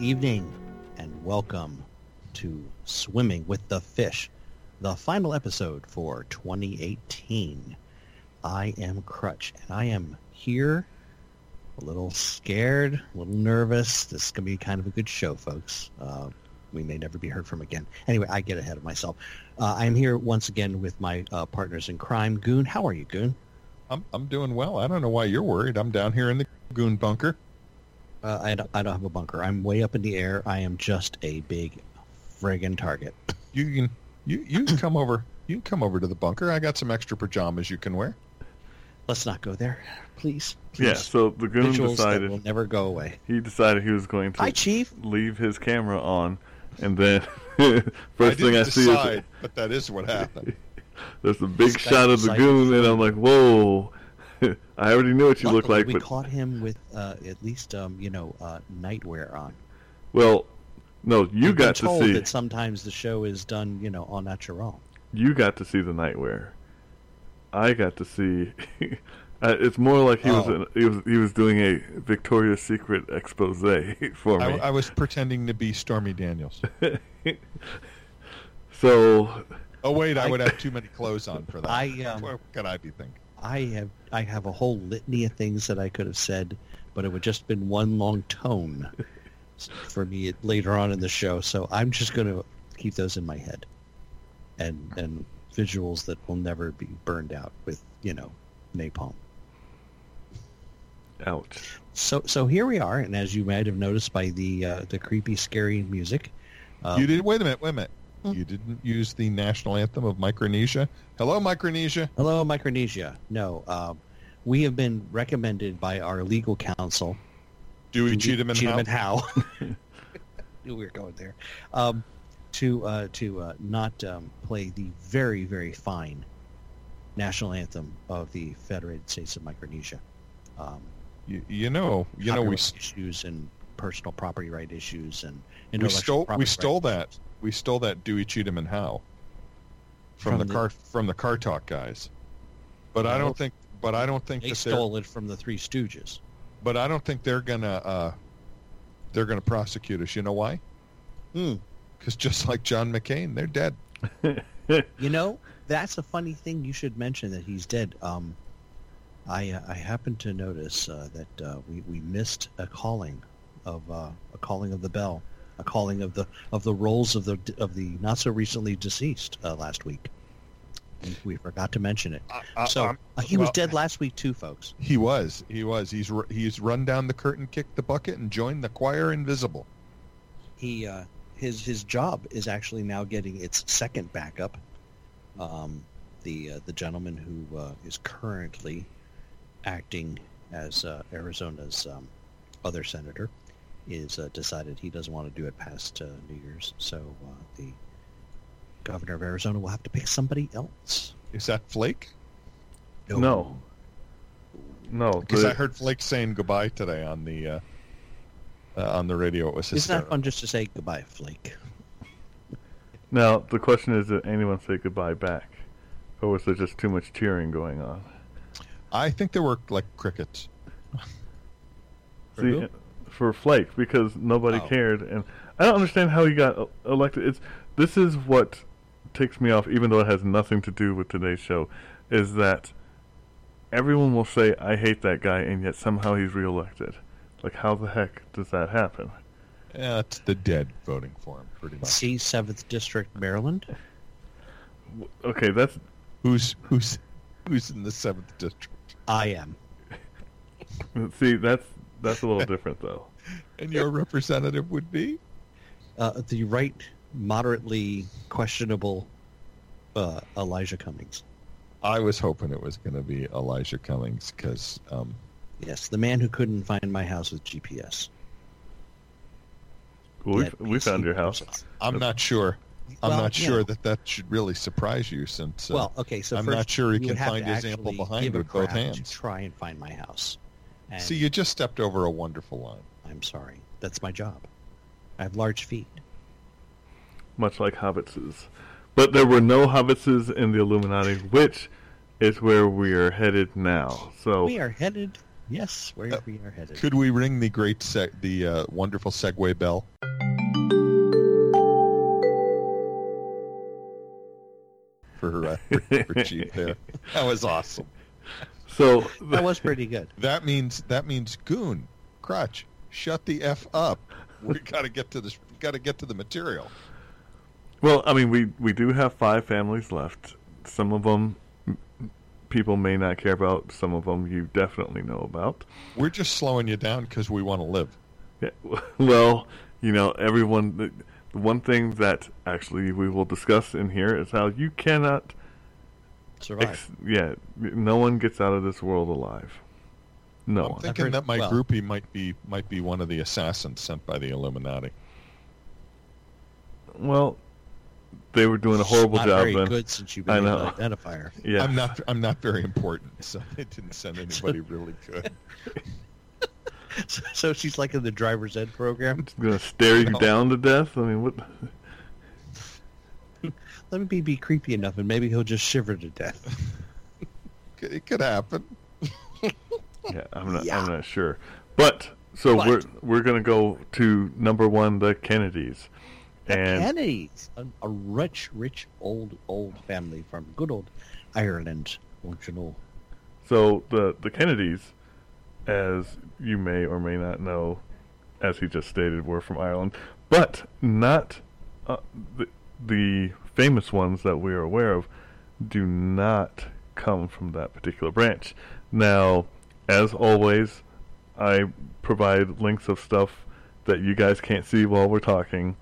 Evening and welcome to Swimming with the Fish, the final episode for 2018. I am Crutch and I am here a little scared, a little nervous. This is going to be kind of a good show, folks. Uh, we may never be heard from again. Anyway, I get ahead of myself. Uh, I'm here once again with my uh, partners in crime. Goon, how are you, Goon? I'm I'm doing well. I don't know why you're worried. I'm down here in the goon bunker. Uh, I, don't, I don't have a bunker. I'm way up in the air. I am just a big friggin' target. You can you you can come over. You can come over to the bunker. I got some extra pajamas you can wear. Let's not go there, please. please. Yeah, so the goon Visuals that decided will never go away. he decided he was going to Hi, Chief. leave his camera on, and then I first thing didn't I see is but that is what happened. there's a big shot of the goon, and I'm like, whoa! I already knew what you look Luckily, like, we but caught him with uh, at least um, you know uh, nightwear on. well, no, you We've got been to told see that sometimes the show is done you know en natural. you got to see the nightwear. I got to see. uh, it's more like he was Oh. an, he was he was doing a Victoria's Secret expose for I, me. I was pretending to be Stormy Daniels. so Oh wait, I I- would have too many clothes on for that. I um, what could I be thinking? I have I have a whole litany of things that I could have said, but it would just been one long tone for me later on in the show. So I'm just going to keep those in my head, and and visuals that will never be burned out with you know napalm. ouch. So so here we are, and as you might have noticed by the uh, the creepy, scary music, uh, you did. Wait a minute. Wait a minute. You didn't use the national anthem of Micronesia. Hello, Micronesia. hello Micronesia. No, um, we have been recommended by our legal counsel Dewey Cheatham and Cheatham Howe. and Howe. We were going there. Um, to uh, to uh, not um, play the very very fine national anthem of the Federated States of Micronesia. Um, You, you know, you know, we issues and personal property right issues and we intellectual stole we stole that we stole that Dewey Cheatham and Howe from, From the, the- car from the car talk guys. But I don't think. But I don't think They that stole it from the Three Stooges. But I don't think they're gonna. Uh, they're gonna prosecute us. You know why? Hmm. Because just like John McCain, they're dead. You know, that's a funny thing. You should mention that he's dead. Um, I uh, I happened to notice uh, that uh, we we missed a calling of uh, a calling of the bell, a calling of the of the rolls of the of the not so recently deceased uh, last week. We, we forgot to mention it. Uh, So uh, he was well, dead last week too, folks. He was. He was. He's he's run down the curtain, kicked the bucket, and joined the choir invisible. He uh, his his job is actually now getting its second backup. Um, the uh, the gentleman who uh, is currently acting as uh, Arizona's um, other senator is uh, decided he doesn't want to do it past uh, New Year's, so uh, the governor of Arizona will have to pick somebody else. Is that Flake? No. No, Because the- I heard Flake saying goodbye today on the uh, uh, on the radio. It was Isn't that fun just to say goodbye, Flake? now the question is, did anyone say goodbye back, or was there just too much cheering going on? I think they were like crickets. For See, who? For Flake, because nobody Oh. cared, and I don't understand how he got e- elected. It's this is what ticks me off, even though it has nothing to do with today's show, is that everyone will say I hate that guy, and yet somehow he's reelected. Like, how the heck does that happen? Yeah, it's the dead voting for him, pretty much. See Seventh District, Maryland. Okay, that's Who's who's who's in the seventh district? I am. see that's that's a little different though. And your representative would be? uh, the right, moderately questionable uh, Elijah Cummings. I was hoping it was going to be Elijah Cummings because um, Yes, the man who couldn't find my house with GPS. Well, we, we found your house. I'm not sure. I'm Well, not sure know. that that should really surprise you since uh, well, okay, so I'm first not sure he can find his ample behind with both hands. Try and find my house. And see you just stepped over a wonderful line. I'm sorry. That's my job. I have large feet. much like hobbitses. But there were no hobbitses in the Illuminati, which is where we are headed now. So We are headed Yes, where Uh, we are headed. Could we ring the great, seg- the uh, wonderful Segway bell? For, uh, for, for Chief there. That was awesome. So that was pretty good. That means that means Goon, Crutch, shut the f up. We got to get to this. Got to get to the material. Well, I mean, we we do have five families left. Some of them people may not care about. Some of them you definitely know about. We're just slowing you down because we want to live. Yeah, well, you know, everyone. The, the one thing that actually we will discuss in here is how you cannot. Survive. Ex- yeah, no one gets out of this world alive. No I'm one. thinking heard- that my well- groupie might be might be one of the assassins sent by the Illuminati. Well, they were doing a horrible Not job very then. good since you've been an know. to identify her. Yeah. I'm not I'm not very important, so they didn't send anybody really good. So, so she's like in the driver's ed program. gonna stare you down to death. I mean, what? Let me be, be creepy enough, and maybe he'll just shiver to death. It could happen. Yeah, I'm not. Yeah. I'm not sure. But so But- we're we're gonna go to number one, the Kennedys, and Kennedys, a, a rich, rich old, old family from good old Ireland. Don't you know? so the the Kennedys, as you may or may not know, as he just stated, were from Ireland, but not uh, the the famous ones that we are aware of do not come from that particular branch. Now, as always, I provide links of stuff that you guys can't see while we're talking.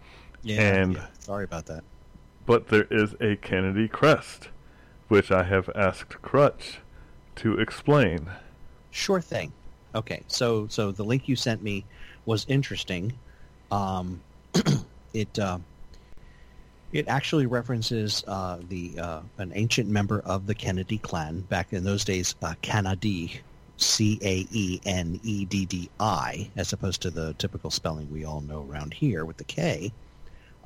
And- yeah. sorry about that. But there is a Kennedy crest, which I have asked Crutch to explain. Sure thing. Okay, so so the link you sent me was interesting. Um, it uh, it actually references uh, the uh, an ancient member of the Kennedy clan back in those days, uh, Canady, C A E N E D D I, as opposed to the typical spelling we all know around here with the K.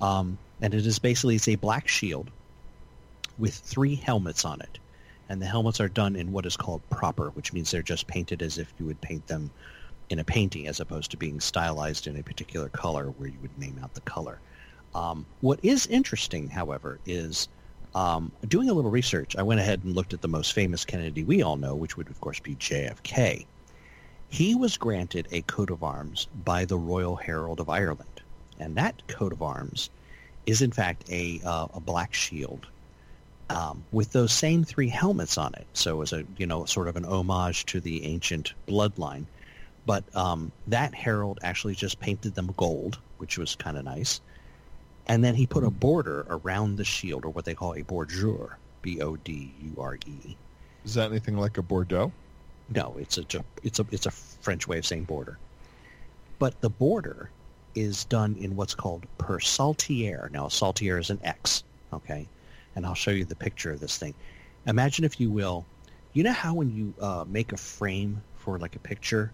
Um, and it is basically it's a black shield with three helmets on it and the helmets are done in what is called proper, which means they're just painted as if you would paint them in a painting, as opposed to being stylized in a particular color where you would name out the color. Um, what is interesting, however, is um, doing a little research. I went ahead and looked at the most famous Kennedy we all know, which would of course be JFK. He was granted a coat of arms by the Royal Herald of Ireland, and that coat of arms is in fact a uh, a black shield um, with those same three helmets on it. So as a you know sort of an homage to the ancient bloodline. But um, that herald actually just painted them gold, which was kind of nice. And then he put a border around the shield, or what they call a bordure, B-O-D-U-R-E. Is that anything like a Bordeaux? No, it's a it's a it's a French way of saying border. But the border is done in what's called per saltire. Now, a saltire is an X, okay? And I'll show you the picture of this thing. Imagine, if you will, you know how when you uh, make a frame for like a picture,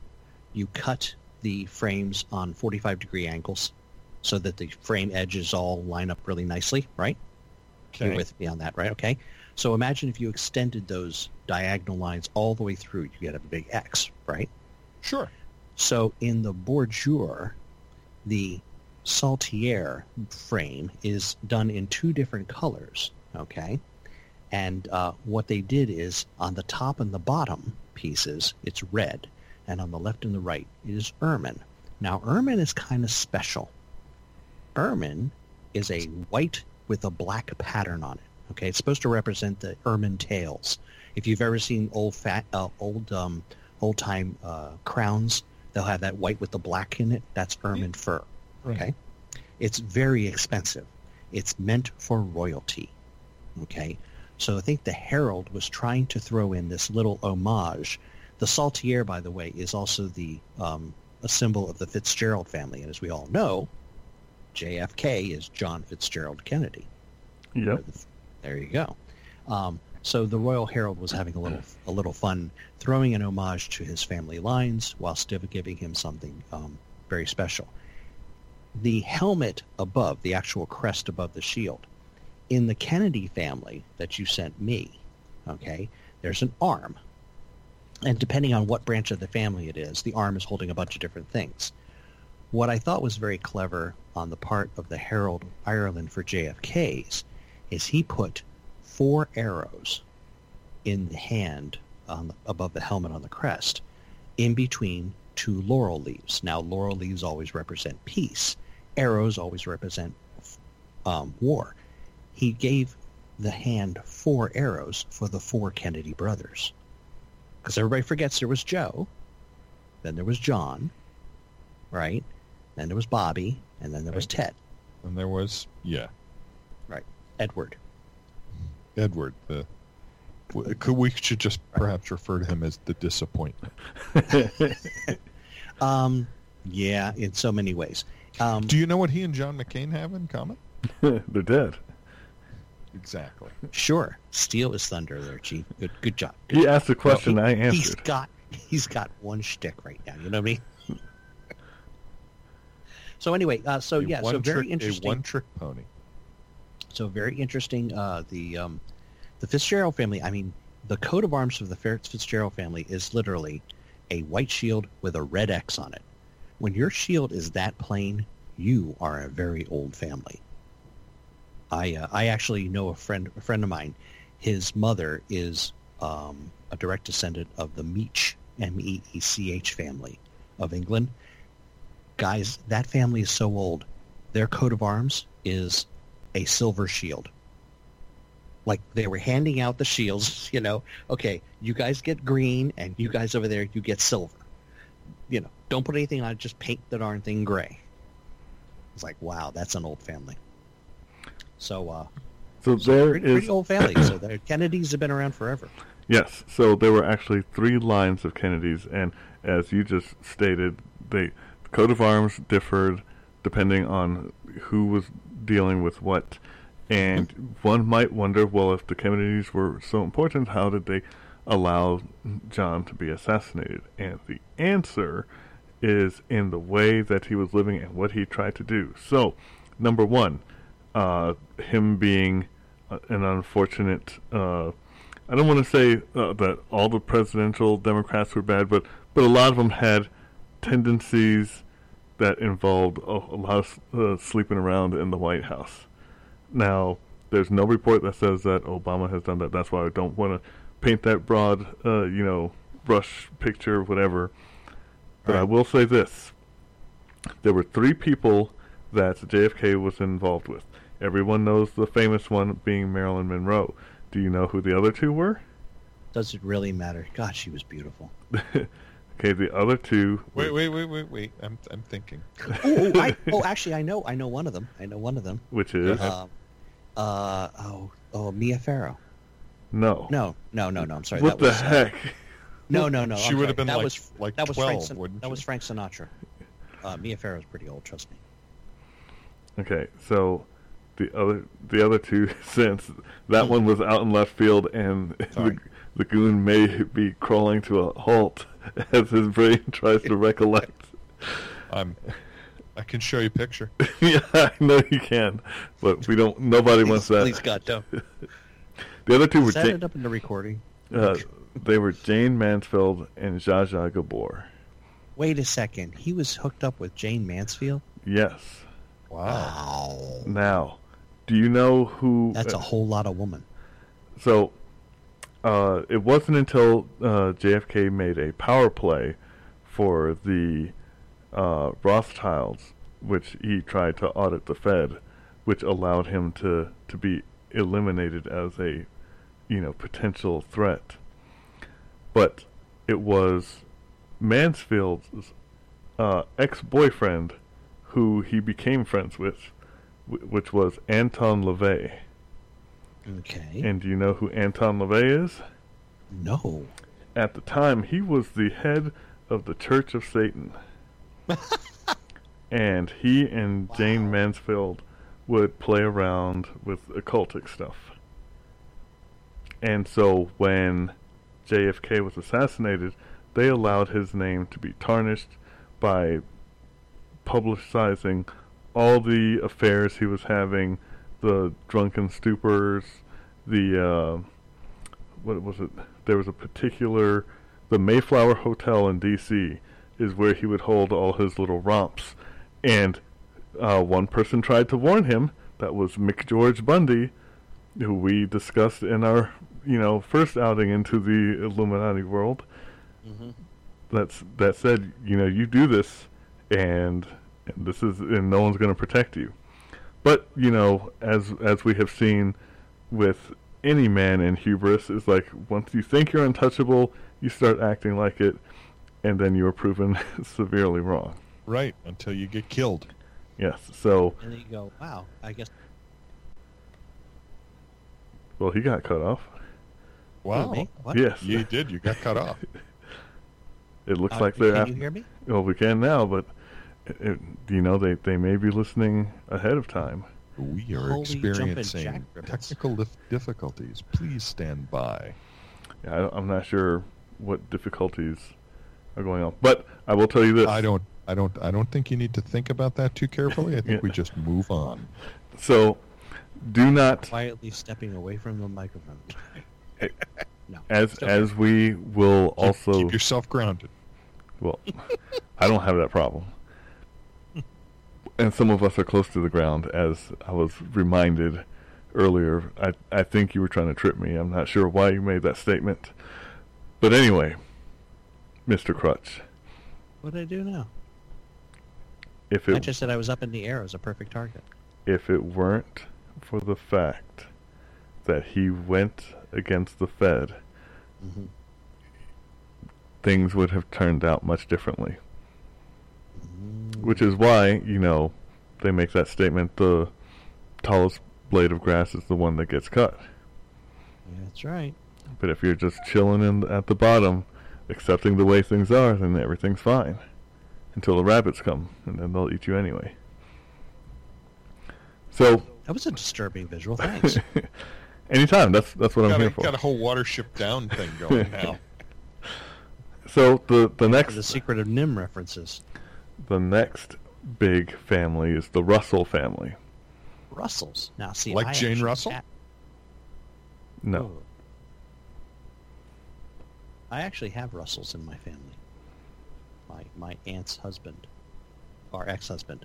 you cut the frames on 45 degree angles so that the frame edges all line up really nicely, right? You're with me on that, right? Okay. So imagine if you extended those diagonal lines all the way through, you get a big X, right? Sure. So in the bordure, the saltire frame is done in two different colors, okay? And uh, what they did is on the top and the bottom pieces, it's red, and on the left and the right, it is ermine. Now, ermine is kind of special. Ermine is a white with a black pattern on it. Okay, it's supposed to represent the ermine tails. If you've ever seen old fat, uh, old, um, old time uh, crowns, they'll have that white with the black in it. That's ermine fur. Okay, it's very expensive. It's meant for royalty. Okay, so I think the Herald was trying to throw in this little homage. The saltire, by the way, is also the um, a symbol of the Fitzgerald family, and as we all know, JFK is John Fitzgerald Kennedy. Yep. There you go. Um, so the Royal Herald was having a little a little fun, throwing an homage to his family lines while still giving him something um, very special. The helmet above, the actual crest above the shield, in the Kennedy family that you sent me, okay, there's an arm. and depending on what branch of the family it is, the arm is holding a bunch of different things. What I thought was very clever on the part of the Herald of Ireland for JFK's is he put four arrows in the hand the, above the helmet on the crest, in between two laurel leaves. Now, laurel leaves always represent peace. Arrows always represent um, war. He gave the hand four arrows for the four Kennedy brothers. Because everybody forgets there was Joe, then there was John, right? Then there was Bobby, and then there was Ted. And there was yeah, right, Edward. Edward. The could we should just perhaps refer to him as the disappointment. um, yeah, in so many ways. Um, Do you know what he and John McCain have in common? They're dead. Exactly. Sure. Steel is thunder there, Chief. Good good job. Good he job. asked a question well, he, I answered. He's got he's got one shtick right now, you know what I mean? So anyway, uh, so A yeah, so very trick, interesting. One trick pony. So very interesting. Uh, the um, the Fitzgerald family. I mean, the coat of arms of the Fitzgerald family is literally a white shield with a red X on it. When your shield is that plain, you are a very old family. I uh, I actually know a friend a friend of mine. His mother is um, a direct descendant of the Meech M E E C H family of England. Guys, that family is so old. Their coat of arms is a silver shield. Like they were handing out the shields, you know. Okay, you guys get green, and you guys over there, you get silver. You know, don't put anything on it. Just paint the darn thing gray. It's like, wow, that's an old family. So, uh, so, there pretty, is pretty old family. so the Kennedys have been around forever. Yes, so there were actually three lines of Kennedys, and as you just stated, they, the coat of arms differed depending on who was dealing with what. And one might wonder, well, if the Kennedys were so important, how did they allow John to be assassinated? And the answer is in the way that he was living and what he tried to do. So, number one, uh, him being an unfortunate. Uh, I don't want to say uh, that all the presidential Democrats were bad, but but a lot of them had tendencies that involved a, a lot of uh, sleeping around in the White House. Now, there's no report that says that Obama has done that. That's why I don't want to paint that broad, uh, you know, brush picture, whatever. But right. I will say this: there were three people that JFK was involved with. Everyone knows the famous one being Marilyn Monroe. Do you know who the other two were? Does it really matter? God, she was beautiful. okay, the other two. Wait, wait, wait, wait, wait. I'm I'm thinking. oh, oh, I, oh, actually, I know. I know one of them. I know one of them. Which is? Uh, uh oh, oh, Mia Farrow. No. No, no, no, no. I'm sorry. What that the was, heck? Uh, no, no, no. She I'm would sorry. have been that like was, like that was 12, Frank, Sin- wouldn't That she? was Frank Sinatra. Uh, Mia Farrow's pretty old. Trust me. Okay, so the other the other two since that one was out in left field and the, the goon may be crawling to a halt as his brain tries to recollect. I'm. I can show you a picture. yeah, I know you can, but we don't. Nobody please, wants that. Please, God, don't. the other two were. Set Jane, it up in the recording. uh, they were Jayne Mansfield and Zsa Zsa Gabor. Wait a second. He was hooked up with Jayne Mansfield. Yes. Wow. Now, do you know who? That's a whole lot of woman. So, uh, it wasn't until uh, JFK made a power play for the uh, Rothschilds, which he tried to audit the Fed, which allowed him to, to be eliminated as a, you know, potential threat. But it was Mansfield's uh, ex-boyfriend who he became friends with, which was Anton LaVey. Okay. And do you know who Anton LaVey is? No. At the time, he was the head of the Church of Satan. and he and Jayne Mansfield would play around with occultic stuff. And so when JFK was assassinated, they allowed his name to be tarnished by publicizing all the affairs he was having, the drunken stupors, the uh, what was it? There was a particular the Mayflower Hotel in D.C. is where he would hold all his little romps. And uh, one person tried to warn him. That was McGeorge Bundy, who we discussed in our, you know, first outing into the Illuminati world. Mm-hmm. That's that said, you know, you do this, and, and this is, and no one's going to protect you. But you know, as as we have seen with any man in hubris, is like once you think you're untouchable, you start acting like it, and then you are proven severely wrong. Right, until you get killed. Yes. So, And then you go, wow, I guess. well, he got cut off. Wow. Me? What? Yes. You did. You got cut off. It looks Uh, like they're. Can you hear me? well, we can now, but it, it, you know they they may be listening ahead of time. We are Holy experiencing technical dif- difficulties. Please stand by. Yeah, I, I'm not sure what difficulties are going on, but I will tell you this. I don't. I don't. I don't think you need to think about that too carefully. I think Yeah. we just move on. So, do not Quietly stepping away from the microphone. No. as as we will Keep- also keep yourself grounded. well, I don't have that problem. And some of us are close to the ground, as I was reminded earlier. I I think you were trying to trip me. I'm not sure why you made that statement, but anyway, Mr. Crutch, What did I do now? if it, I just said I was up in the air as a perfect target. if it weren't for the fact that he went against the Fed, hmm things would have turned out much differently. Which is why, you know, they make that statement the tallest blade of grass is the one that gets cut. Yeah, That's right. But if you're just chilling in at the bottom, accepting the way things are, then everything's fine. Until the rabbits come, and then they'll eat you anyway. So, That was a disturbing visual. Thanks. anytime, that's that's what I'm got, here a, for. got a whole watership down thing going now. So the the next the secret of NIMH references. The next big family is the Russell family. Russells. Now, see, Like I Jane Russell? ha- No, Oh. I actually have Russells in my family. My my aunt's husband, or ex-husband.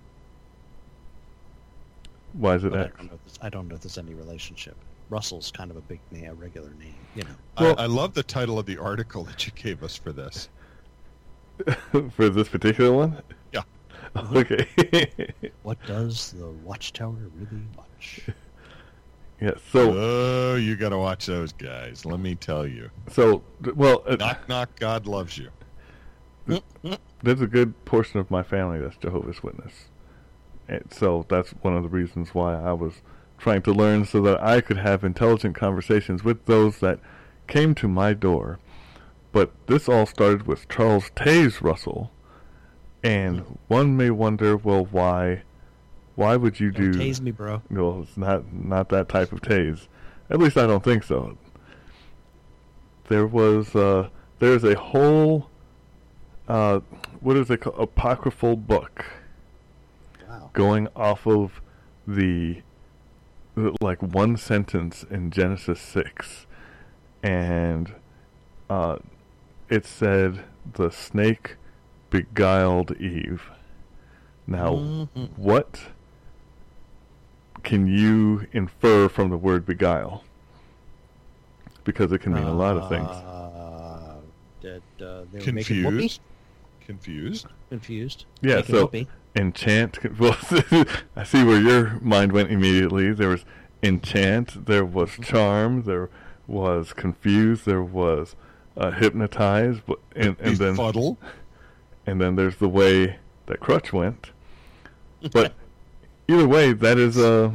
why is it But I X? don't know I don't know if there's any relationship. Russell's kind of a big name, a regular name, you know. Well- I, I love the title of the article that you gave us for this. for this particular one? Yeah. Okay. What does the Watchtower really watch? yeah. So Oh, you got to watch those guys. Let me tell you. so well, uh, Knock, knock. God loves you. there's a good portion of my family that's Jehovah's Witness, and so that's one of the reasons why I was trying to learn so that I could have intelligent conversations with those that came to my door. But this all started with Charles Taze Russell, and one may wonder, well, why? Why would you do? Don't tase me, bro. No, it's not not that type of tase. At least I don't think so. There was uh, there's a whole uh, what is it called? apocryphal book Wow. going off of the like one sentence in Genesis six, and uh, it said the snake beguiled Eve. Now, Mhm. what can you infer from the word beguile? Because it can mean a lot of things. Uh, that uh, they were making whoopee? Confused. Confused. Confused. Yeah, Making so whoopee. enchant. Well, I see where your mind went immediately. There was enchant. There was charm. There was confused. There was uh, hypnotize. But and, and then Befuddle. And then there's the way that Crutch went. But either way, that is uh,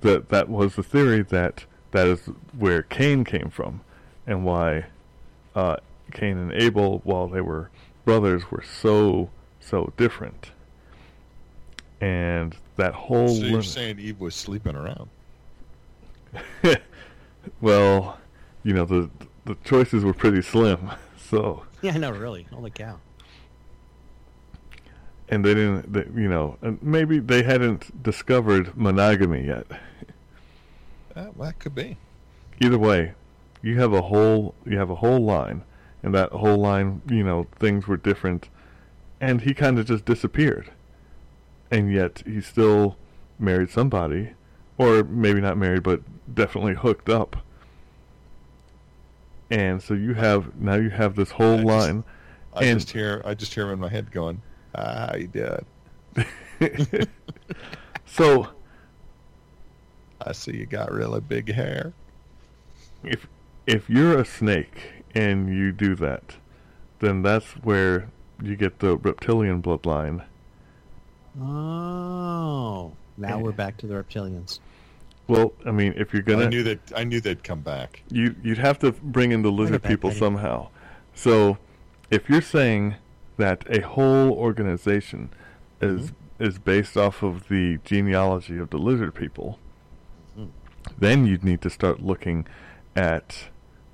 that that was the theory that that is where Cain came from, and why uh, Cain and Abel, while they were brothers, were so so different. And that whole So you're lim- saying Eve was sleeping around? well, you know the the choices were pretty slim, so. Yeah, I know, really. Holy cow. And they didn't, they, you know, maybe they hadn't discovered monogamy yet. Well, that could be. Either way, you have a whole you have a whole line, and that whole line, you know, things were different, and he kind of just disappeared. And yet he still married somebody, or maybe not married, but definitely hooked up. And so you have now you have this whole I just- line. I And- just hear I just hear him in my head going, "Ah, how you doing? so I see you got really big hair." if if you're a snake and you do that, then that's where you get the reptilian bloodline. Oh, now Yeah. we're back to the reptilians. Well, I mean, if you're gonna, I knew that I knew they'd come back. you you'd have to bring in the lizard back, people somehow. So, if you're saying that a whole organization is Mm-hmm. is based off of the genealogy of the lizard people, Mhm. then you'd need to start looking at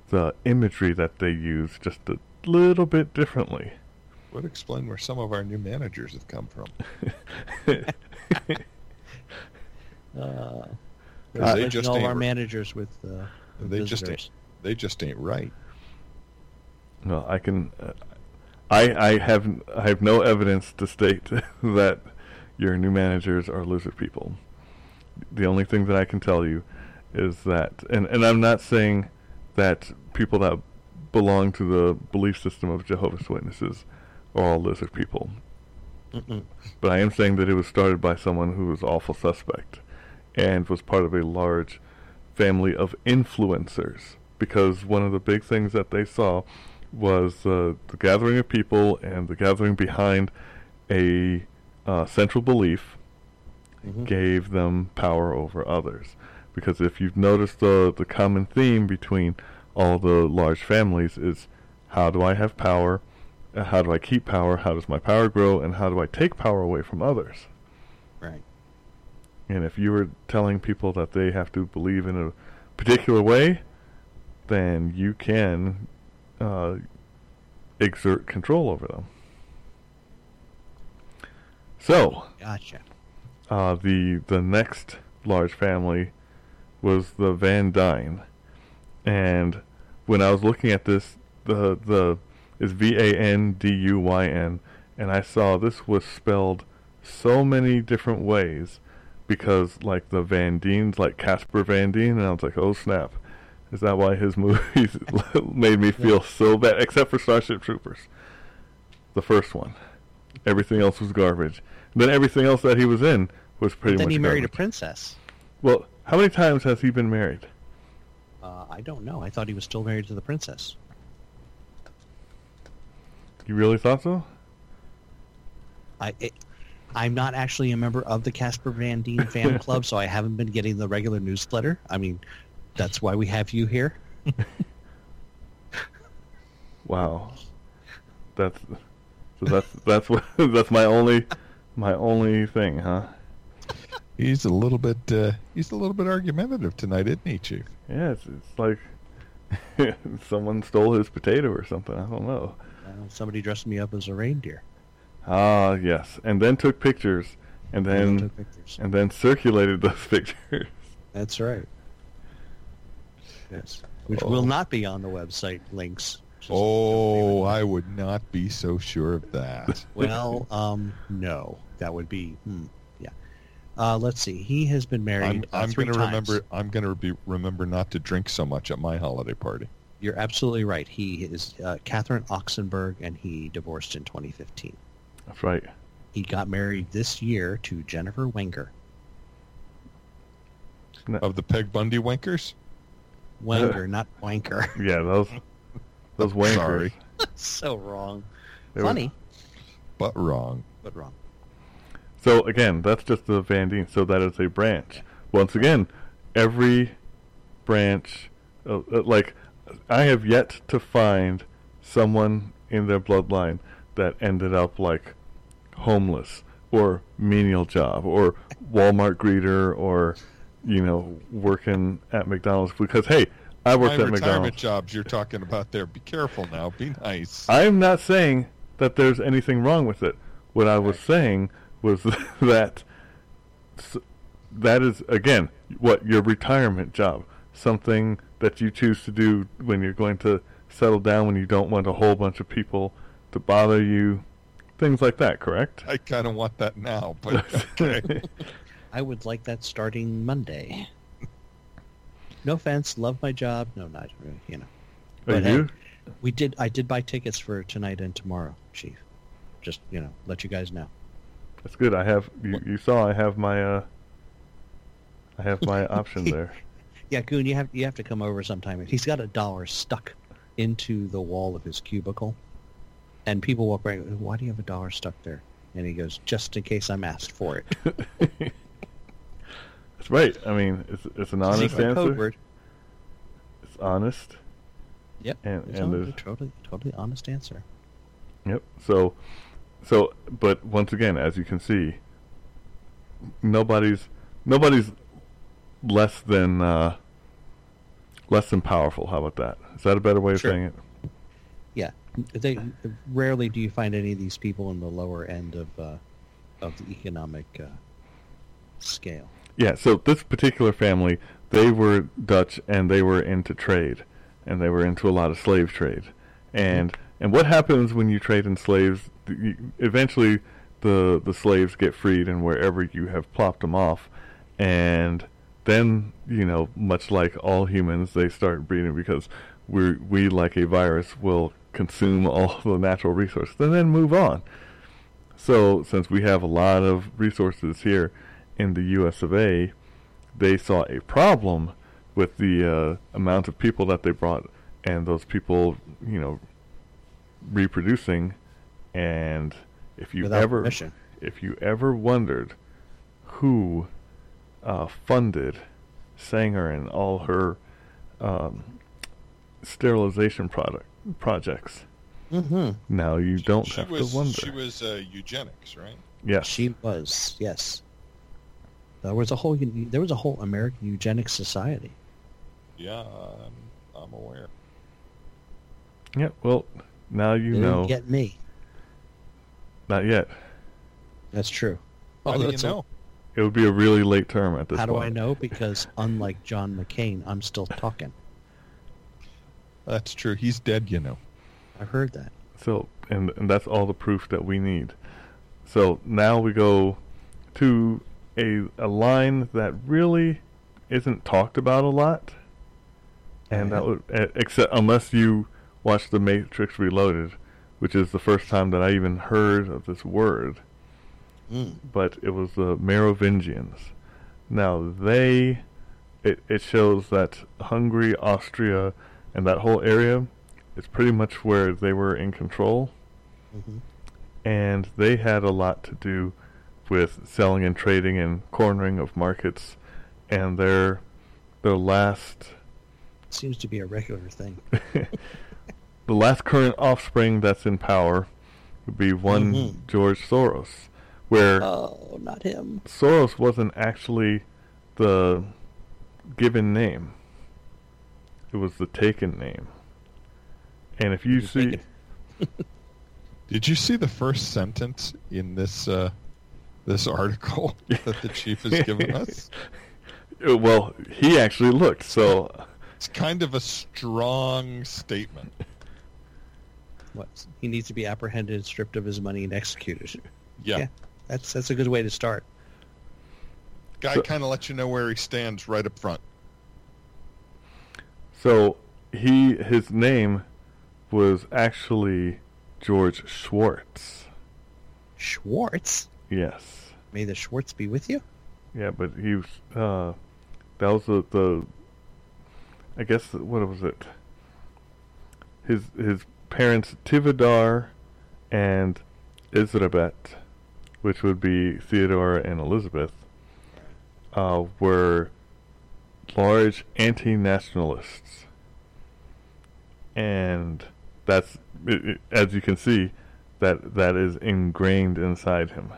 the imagery that they use just a little bit differently. Would explain where some of our new managers have come from. Uh, They just all ain't our r- managers with uh, with They just visitors. They just ain't right. No, I can. Uh, I I have I have no evidence to state that your new managers are lizard people. The only thing that I can tell you is that, and and I'm not saying that people that belong to the belief system of Jehovah's Witnesses are all lizard people, Mm-mm. but I am saying that it was started by someone who was awful suspect, and was part of a large family of influencers. Because one of the big things that they saw was uh, the gathering of people and the gathering behind a uh, central belief Mhm. gave them power over others. Because if you've noticed the the common theme between all the large families is how do I have power, uh, how do I keep power, how does my power grow, and how do I take power away from others. Right. And if you were telling people that they have to believe in a particular way, then you can uh, exert control over them. So, Gotcha. uh, the the next large family was the Van Dyne, and when I was looking at this, the the is V A N D U Y N, and I saw this was spelled so many different ways because like the Van Deens, like Casper Van Dien, and I was like, oh snap, is that why his movies made me feel so bad? Except for Starship Troopers, the first one. Everything else was garbage. Then everything else that he was in was pretty then much he married garbage. a princess. Well, how many times has he been married? Uh, I don't know. I thought he was still married to the princess. You really thought so? I, it, I'm not actually a member of the Casper Van Dien fan club, so I haven't been getting the regular newsletter. I mean, that's why we have you here. Wow. That's so that's that's what that's my only my only thing, huh? He's a little bit uh, he's a little bit argumentative tonight, isn't he, Chief? Yeah, it's, it's like someone stole his potato or something. I don't know. Uh, somebody dressed me up as a reindeer. Ah, yes, and then took pictures, and And then took pictures. and then circulated those pictures. That's right. Yes. Which Oh. will not be on the website links. Oh, I would not be so sure of that. Well, um, no. That would be, hmm, yeah. Uh, let's see. He has been married I'm, uh, I'm three going to times. remember. I'm going to be remember not to drink so much at my holiday party. You're absolutely right. He is uh, Catherine Oxenberg, and he divorced in 2015. That's right. He got married this year to Jennifer Wenger. Of the Peg Bundy Wankers, Wenger, not Wanker. yeah, those those wankers. Sorry. so wrong. They were- Funny, but wrong. but wrong. So again, that's just the Van Dien. So that is a branch. Once again, every branch, uh, uh, like I have yet to find someone in their bloodline that ended up like homeless or menial job or Walmart greeter or you know working at McDonald's because hey, I My worked at retirement McDonald's. jobs you're talking about there. Be careful now. Be nice. I'm not saying that there's anything wrong with it. What I was saying was that that is again what your retirement job, something that you choose to do when you're going to settle down when you don't want a whole bunch of people to bother you, things like that. Correct? I kind of want that now, but okay. I would like that starting Monday. No offense, love my job. No, not really, you know. Are But, you? hey, we did. I did buy tickets for tonight and tomorrow, Chief. Just you know, let you guys know. That's good. I have you. You saw I have my uh. I have my option there. Yeah, Goon, you have you have to come over sometime. He's got a dollar stuck into the wall of his cubicle, and people walk by. Why do you have a dollar stuck there? And he goes, just in case I'm asked for it. That's right. I mean, it's it's an honest code answer. word. It's honest. Yep. And- it's and all- there's- totally totally honest answer. Yep. So, so, but once again, as you can see, nobody's nobody's less than uh, less than powerful. How about that? Is that a better way of saying it? Yeah, they rarely do you find any of these people in the lower end of uh, of the economic uh, scale. Yeah. So this particular family, they were Dutch and they were into trade, and they were into a lot of slave trade, and and what happens when you trade in slaves? You, eventually, the the slaves get freed, and wherever you have plopped them off, and then you know, much like all humans, they start breeding because we we like a virus will consume all the natural resources and then move on. So since we have a lot of resources here in the U.S. of A., they saw a problem with the uh, amount of people that they brought and those people, you know, reproducing. And if you Without ever, permission. if you ever wondered who uh, funded Sanger and all her um, sterilization product projects, Mm-hmm. now you don't she have was to wonder. she was uh, eugenics, right? yes. She was yes. There was a whole there was a whole American Eugenics Society. Yeah, I'm, I'm aware. Yeah, well, now you They know. didn't get me. Not yet. That's true. How do you that's a- know? It would be a really late term at this how do. I know? Because unlike John McCain, I'm still talking. That's true. He's dead, you know. I've heard that. So, and and that's all the proof that we need. So now we go to a a line that really isn't talked about a lot, and that would except unless you watch The Matrix Reloaded, which is the first time that I even heard of this word. Mm. but it was the Merovingians. Now they, it it shows that Hungary, Austria, and that whole area is pretty much where they were in control, hmm and they had a lot to do with selling and trading and cornering of markets, and their their last Seems to be a regular thing. the last current offspring that's in power would be one Mhm. George Soros, where Oh, not him. Soros wasn't actually the given name. It was the taken name. And if you see, Did you see the first sentence in this uh, this article that the chief has given us? Uh, well, he actually looked. So It's kind of a strong statement. What? He needs to be apprehended, stripped of his money, and executed. Yeah, Yeah. That's that's a good way to start. guy So- kind of lets you know where he stands right up front. so he his name was actually George Schwartz. Schwartz. Yes. May the Schwartz be with you. Yeah, but he was uh that was the, the I guess what was it? His his parents Tivadar and Isabet, which would be Theodora and Elizabeth, uh, were large anti-nationalists, and that's it, it- as you can see, that that is ingrained inside him.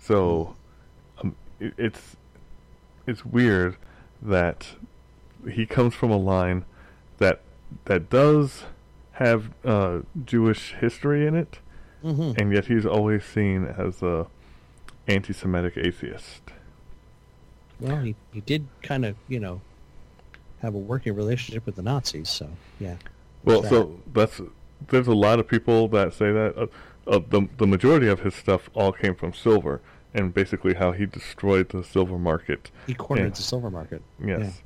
So, um, it, it's it's weird that he comes from a line that that does have uh, Jewish history in it, Mm-hmm. and yet he's always seen as a anti-Semitic atheist. Well, he, he did kind of, you know, have a working relationship with the Nazis. So yeah. Well, That- so that's there's a lot of people that say that. Uh, uh, the the majority of his stuff all came from silver, and basically how he destroyed the silver market. he cornered yeah. the silver market. Yes,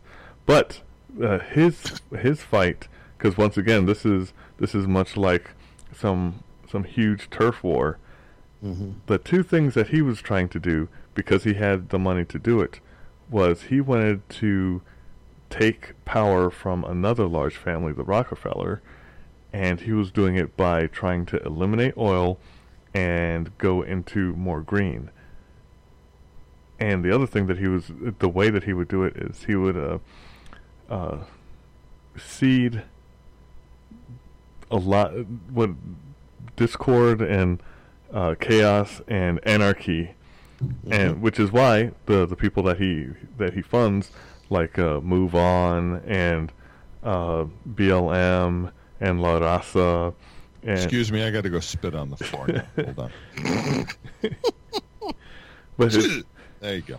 but uh, his his fight, because once again, this is this is much like some some huge turf war. hmm The two things that he was trying to do, because he had the money to do it, was he wanted to take power from another large family, the Rockefeller, and he was doing it by trying to eliminate oil and go into more green. And the other thing that he was, the way that he would do it is he would uh, uh, seed a lot, what discord and uh, chaos and anarchy, and which is why the the people that he that he funds, like uh, MoveOn and uh, BLM and La Raza, and Excuse me, I got to go spit on the floor now. Hold on. but his, There you go.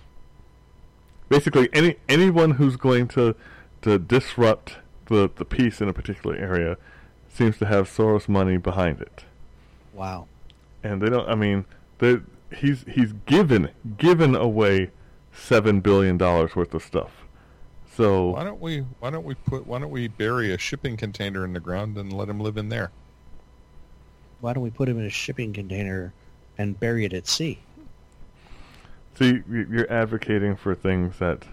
basically any anyone who's going to to disrupt the the peace in a particular area seems to have Soros money behind it. Wow. and they don't. I mean, they he's he's given given away seven billion dollars worth of stuff. So Why don't we? Why don't we put? Why don't we bury a shipping container in the ground and let him live in there? Why don't we put him in a shipping container and bury it at sea? see, you- you're advocating for things that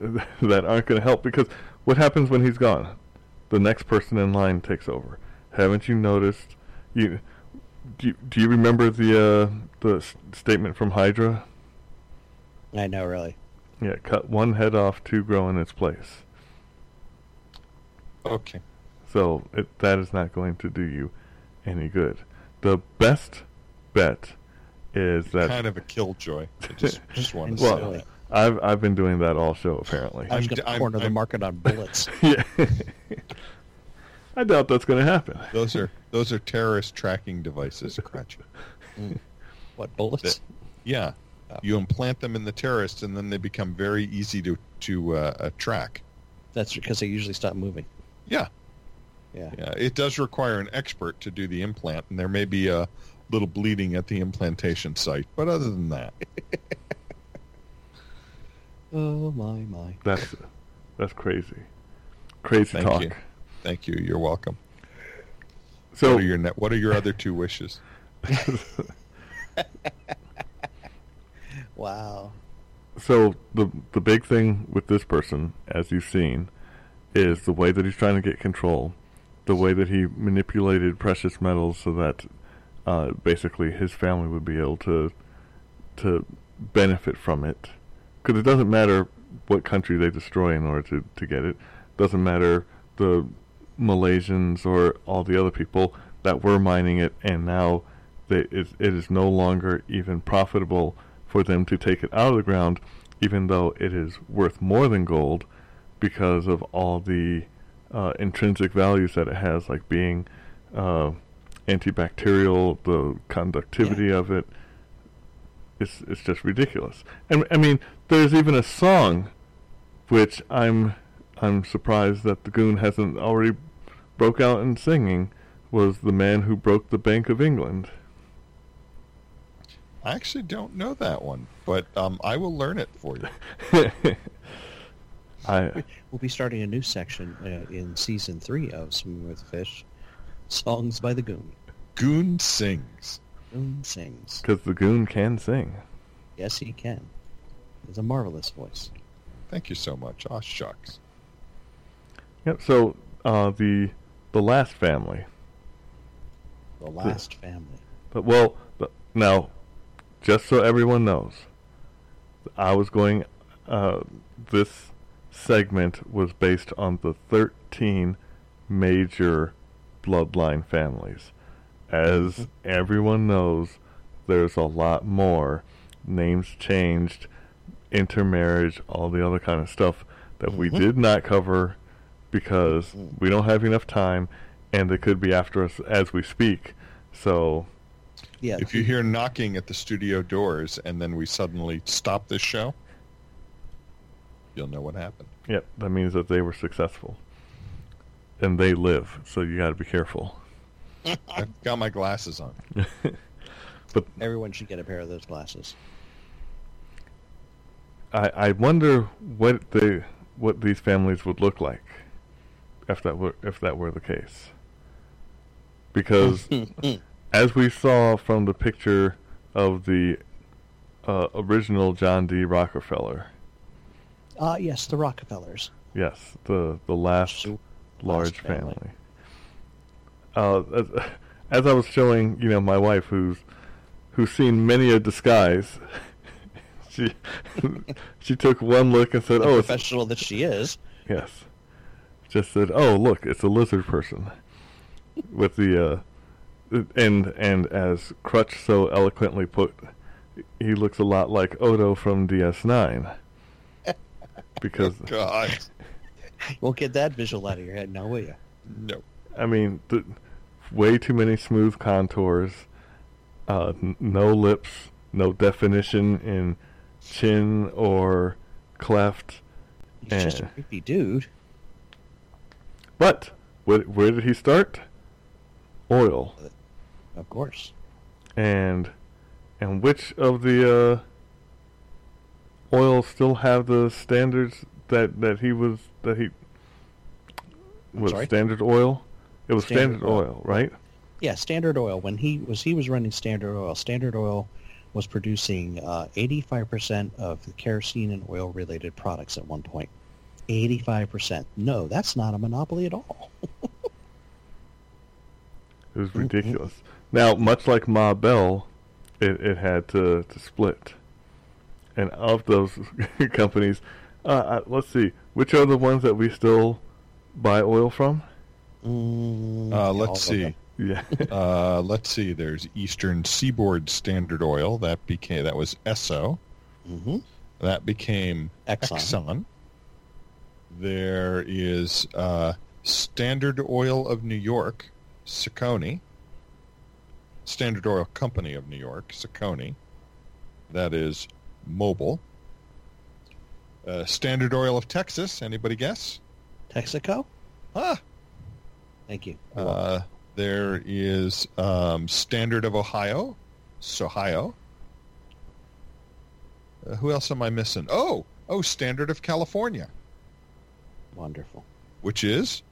that aren't going to help because what happens when he's gone? The next person in line takes over. Haven't you noticed? You do you, do you remember the uh, the s- statement from Hydra? I know, really. Yeah, cut one head off, two grow in its place. Okay. So it, that is not going to do you any good. The best bet is that kind of a killjoy. I just just want And to say well, that. I've I've been doing that all show apparently. I was I'm going d- to I'm- corner the market on bullets. yeah, I doubt that's going to happen. Those are those are terrorist tracking devices, Crutch. what bullets? That- Yeah, you implant them in the terrorists, and then they become very easy to to uh, uh, track. That's because they usually stop moving. Yeah, Yeah. yeah. It does require an expert to do the implant, and there may be a little bleeding at the implantation site, but other than that, Oh my my. That's that's crazy, crazy Thank talk. you. thank you. You're welcome. So what are your ne- What are your other two wishes? Wow. so the the big thing with this person, as you've seen, is the way that he's trying to get control, the way that he manipulated precious metals so that uh, basically his family would be able to to benefit from it. Because it doesn't matter what country they destroy in order to, to get it. Doesn't matter the Malaysians or all the other people that were mining it, and now they, it, it is no longer even profitable for them to take it out of the ground, even though it is worth more than gold because of all the uh, intrinsic values that it has, like being uh, antibacterial, the conductivity of it. It's it's just ridiculous. And I mean, there's even a song, which I'm I'm surprised that the goon hasn't already broke out in singing. Was the man who broke the Bank of England? I actually don't know that one, but um, I will learn it for you. I We'll be starting a new section uh, in season three of Swimming with Fish. Songs by the Goon. Goon sings. Goon sings. because the goon can sing. Yes, he can. It's a marvelous voice. Thank you so much. Aw, shucks. Yep. So uh, the the last family, The last family. but well, the, now, just so everyone knows, I was going. Uh, this segment was based on the thirteen major bloodline families. As everyone knows, there's a lot more. Names changed, intermarriage, all the other kind of stuff that we Mhm. did not cover because Mhm. we don't have enough time and they could be after us as we speak. So, Yeah. If you hear knocking at the studio doors and then we suddenly stop this show, you'll know what happened. Yep, that means that they were successful. And they live, so you got to be careful. I've got my glasses on. but Everyone should get a pair of those glasses. I, I wonder what they what these families would look like if that were if that were the case. Because as we saw from the picture of the uh, original John D. Rockefeller, Ah, yes, the Rockefellers. yes, the the last large family. family. Uh, as, as I was showing, you know, my wife, who's who's seen many a disguise, she she took one look and said, The "Oh, professional that she is. Yes. Just said, "Oh, look, it's a lizard person." With the uh and and as Crutch so eloquently put, he looks a lot like Odo from DS9. Because God, Won't get that visual out of your head now, will you? no. I mean, the, way too many smooth contours, uh n- no lips, no definition in chin or cleft. He's just a creepy dude. But where, where did he start? Oil. Of course. and and which of the uh, oils still have the standards that that he was that he was standard oil? It was Standard standard, Oil. oil, right? Yeah, Standard Oil. When he was he was running Standard Oil, Standard Oil was producing uh, 85% of the kerosene and oil related products at one point. 85%. No, that's not a monopoly at all. It was ridiculous. Now, much like Ma Bell, it, it had to, to split. And of those companies, uh, uh, let's see, which are the ones that we still buy oil from? Mm, Uh, let's see. Yeah. Uh, let's see. There's Eastern Seaboard Standard Oil. That became that was Esso. Mhm. That became Exxon. Exxon. There is uh, Standard Oil of New York, Socony. Standard Oil Company of New York, Socony. That is Mobil. Uh, Standard Oil of Texas. Anybody guess? Texaco? Ah, Thank you. Uh, there is um, Standard of Ohio, Sohio. Uh, who else am I missing? Oh, oh, Standard of California, Wonderful. which is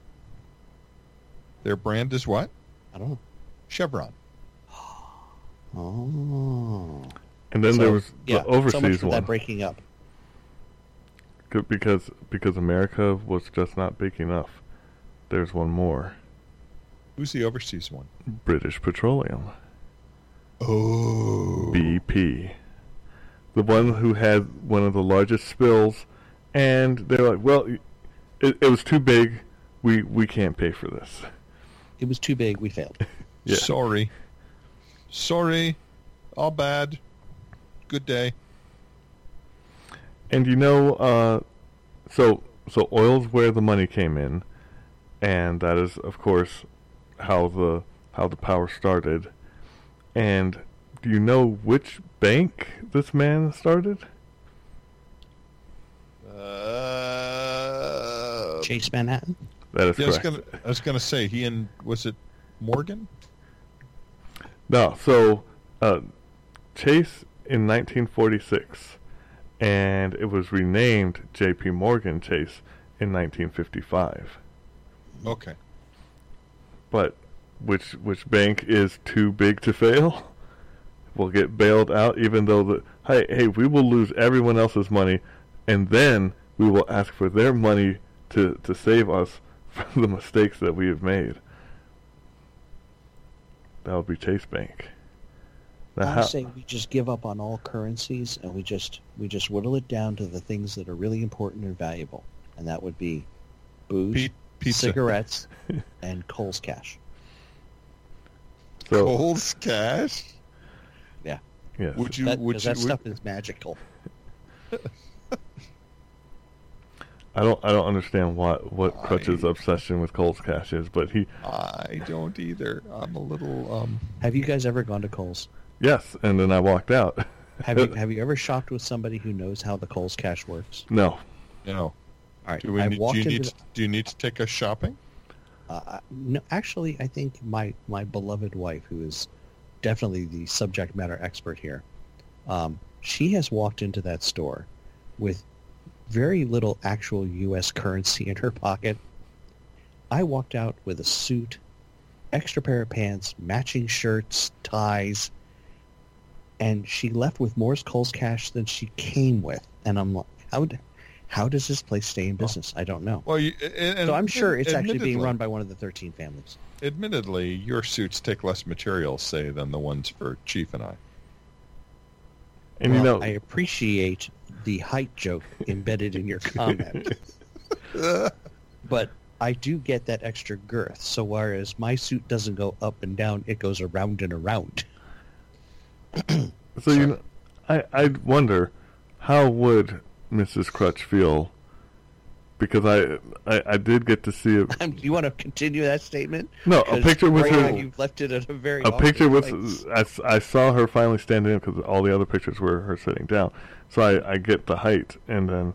their brand is what? I don't know. Chevron. Oh. And then So, there was yeah, the overseas so much for one. that breaking up. Because because America was just not big enough. There's one more. Who's the overseas one? British Petroleum, Oh, BP, the one who had one of the largest spills, and they're like, well, it, it was too big. We we can't pay for this. It was too big. We failed. Yeah. sorry, sorry, all bad. Good day. And you know, uh, so so oil's where the money came in, and that is, of course, how the how the power started. And do you know which bank this man started? Uh, Chase Manhattan? That is yeah, correct. I was gonna say he and was it Morgan? No, so uh, Chase in 1946, and it was renamed J.P. Morgan Chase in 1955. Okay. But which which bank is too big to fail? Will get bailed out, even though the hey hey we will lose everyone else's money, and then we will ask for their money to to save us from the mistakes that we have made. That would be Chase Bank. Now, I how- say we just give up on all currencies and we just we just whittle it down to the things that are really important and valuable, and that would be booze, Pete, pizza. cigarettes, and Kohl's cash. so Kohl's Cash. Yeah, Yeah. Would you? that, would 'cause you? that would- stuff is magical. I don't I don't understand what what Crutch's obsession with Kohl's Cash is, but he I don't either. I'm a little. Um, Have you guys ever gone to Kohl's? yes, and then I walked out. Have you have you ever shopped with somebody who knows how the Kohl's cash works? no, No. All right. Do, we I need, do, you need, the- to, do you need to take us shopping? Uh, no, actually, I think my my beloved wife, who is definitely the subject matter expert here, um, she has walked into that store with very little actual U.S. currency in her pocket. I walked out with a suit, extra pair of pants, matching shirts, ties, and she left with more Kohl's cash than she came with. And I'm like, how how does this place stay in business? I don't know. Well, you, and, and So I'm sure it's actually being run by one of the 13 families. Admittedly, your suits take less material, say, than the ones for Chief and I. And well, you know, I appreciate the height joke embedded in your comment, but I do get that extra girth. So whereas my suit doesn't go up and down, it goes around and around. so you know, I I wonder how would Mrs. Crutch feel because I I, I did get to see a Um, do you want to continue that statement? no a picture with right her You've left it at a very a picture with I, I saw her finally standing up because all the other pictures were her sitting down. So I, I get the height, and then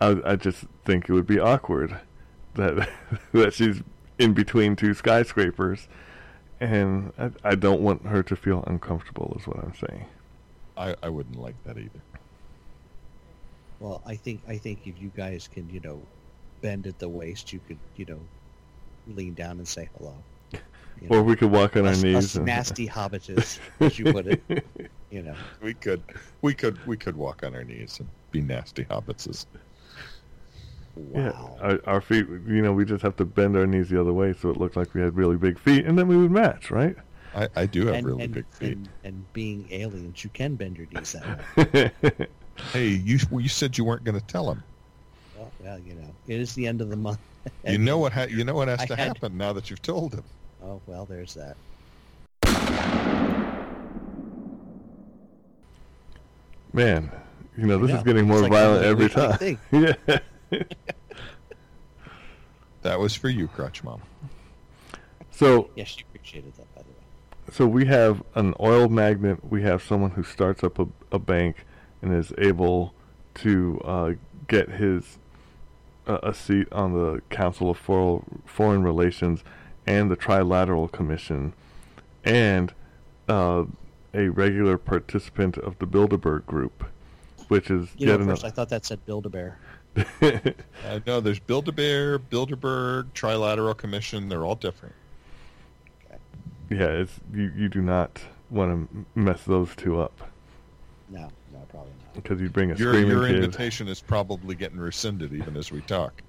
I, I just think it would be awkward that that she's in between two skyscrapers, and I, I don't want her to feel uncomfortable. Is what I'm saying. I, I wouldn't like that either. Well, I think I think if you guys can, you know, bend at the waist, you could, you know, lean down and say hello. You Or we could walk on our knees. us and- nasty hobbits, as you put it. You know, We could, we could, we could walk on our knees and be nasty hobbitses. Yeah, our, our feet. You know, we just have to bend our knees the other way so it looked like we had really big feet, and then we would match, right? I, I do have and, really and, big feet. And, and being aliens, you can bend your knees that way. Hey, you well, you said you weren't going to tell him. well, well, you know, it is the end of the month. You know what? Ha- you know what has I to had- happen now that you've told him. Oh well, there's that. Man, you know, this I is getting more like violent every time. yeah. That was for you, Crutch Mom. So, Yes, she appreciated that, by the way. so we have an oil magnet. We have someone who starts up a, a bank and is able to uh, get his uh, a seat on the Council of Foreign Relations and the Trilateral Commission, and uh, a regular participant of the Bilderberg Group, which is You know, yet at first I thought that said Build a Bear. Uh, no, there's Build-A-Bear, Bilderberg, Trilateral Commission. They're all different. yeah, it's you. You do not want to mess those two up No, no, probably not. because you bring a Your screaming your kid, invitation is probably getting rescinded even as we talk.